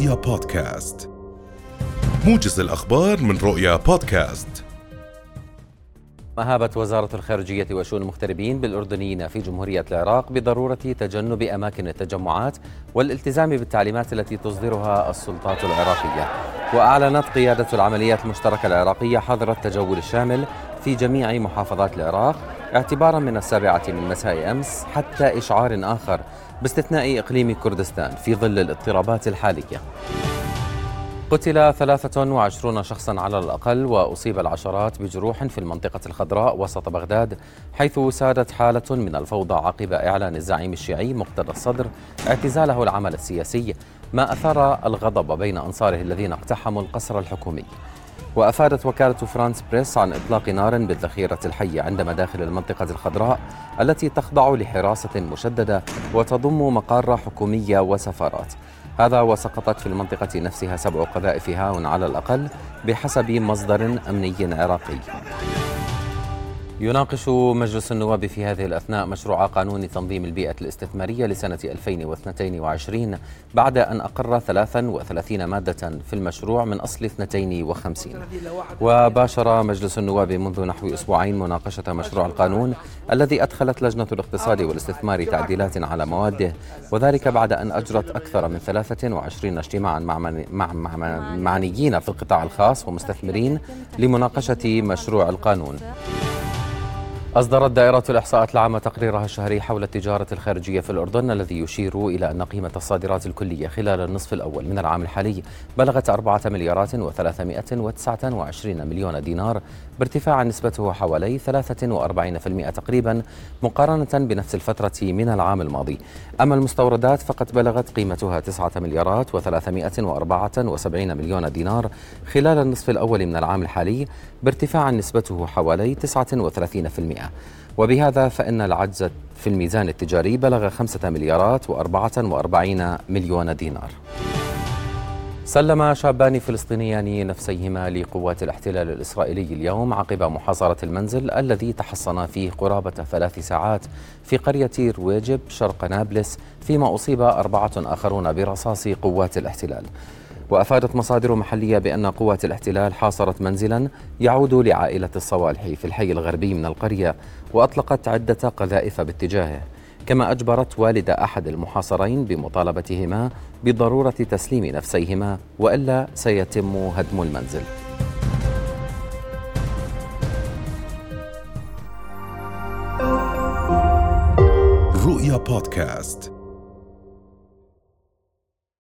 رؤيا بودكاست. موجز الأخبار من رؤيا بودكاست. مهابت وزارة الخارجية وشؤون المغتربين بالأردنيين في جمهورية العراق بضرورة تجنب أماكن التجمعات والالتزام بالتعليمات التي تصدرها السلطات العراقية. وأعلنت قيادة العمليات المشتركة العراقية حظر التجول الشامل في جميع محافظات العراق اعتبارا من السابعة من مساء أمس حتى إشعار آخر باستثناء إقليم كردستان في ظل الاضطرابات الحالية. قتل 23 شخصا على الأقل وأصيب العشرات بجروح في المنطقة الخضراء وسط بغداد حيث سادت حالة من الفوضى عقب إعلان الزعيم الشيعي مقتدى الصدر اعتزاله العمل السياسي ما أثار الغضب بين أنصاره الذين اقتحموا القصر الحكومي. وأفادت وكالة فرانس بريس عن إطلاق نار بالذخيرة الحية عند مداخل المنطقة الخضراء التي تخضع لحراسة مشددة وتضم مقار حكومية وسفارات. هذا وسقطت في المنطقة نفسها سبع قذائف هاون على الأقل بحسب مصدر أمني عراقي. يناقش مجلس النواب في هذه الأثناء مشروع قانون تنظيم البيئة الاستثمارية لسنة 2022 بعد أن أقر 33 مادة في المشروع من أصل 52 وباشر مجلس النواب منذ نحو أسبوعين مناقشة مشروع القانون الذي أدخلت لجنة الاقتصاد والاستثمار تعديلات على مواده وذلك بعد أن أجرت أكثر من 23 اجتماعا مع, مع, مع معنيين في القطاع الخاص ومستثمرين لمناقشة مشروع القانون. أصدرت دائرة الإحصاءات العامة تقريرها الشهري حول التجارة الخارجية في الأردن الذي يشير إلى أن قيمة الصادرات الكلية خلال النصف الأول من العام الحالي بلغت أربعة مليارات وثلاثمائة وتسعة وعشرين مليون دينار بارتفاع نسبته حوالي 43% تقريبا مقارنة بنفس الفترة من العام الماضي. أما المستوردات فقد بلغت قيمتها تسعة مليارات وثلاثمائة وأربعة وسبعين مليون دينار خلال النصف الأول من العام الحالي بارتفاع نسبته حوالي 39% وبهذا فإن العجز في الميزان التجاري بلغ خمسة مليارات وأربعة وأربعين مليون دينار. سلم شابان فلسطينيان نفسيهما لقوات الاحتلال الإسرائيلي اليوم عقب محاصرة المنزل الذي تحصن فيه قرابة ثلاث ساعات في قرية رويجب شرق نابلس فيما أصيب أربعة آخرون برصاص قوات الاحتلال. وأفادت مصادر محلية بأن قوات الاحتلال حاصرت منزلا يعود لعائلة الصوالح في الحي الغربي من القرية وأطلقت عدة قذائف باتجاهه كما أجبرت والد أحد المحاصرين بمطالبتهما بضرورة تسليم نفسيهما وإلا سيتم هدم المنزل. رؤيا بودكاست.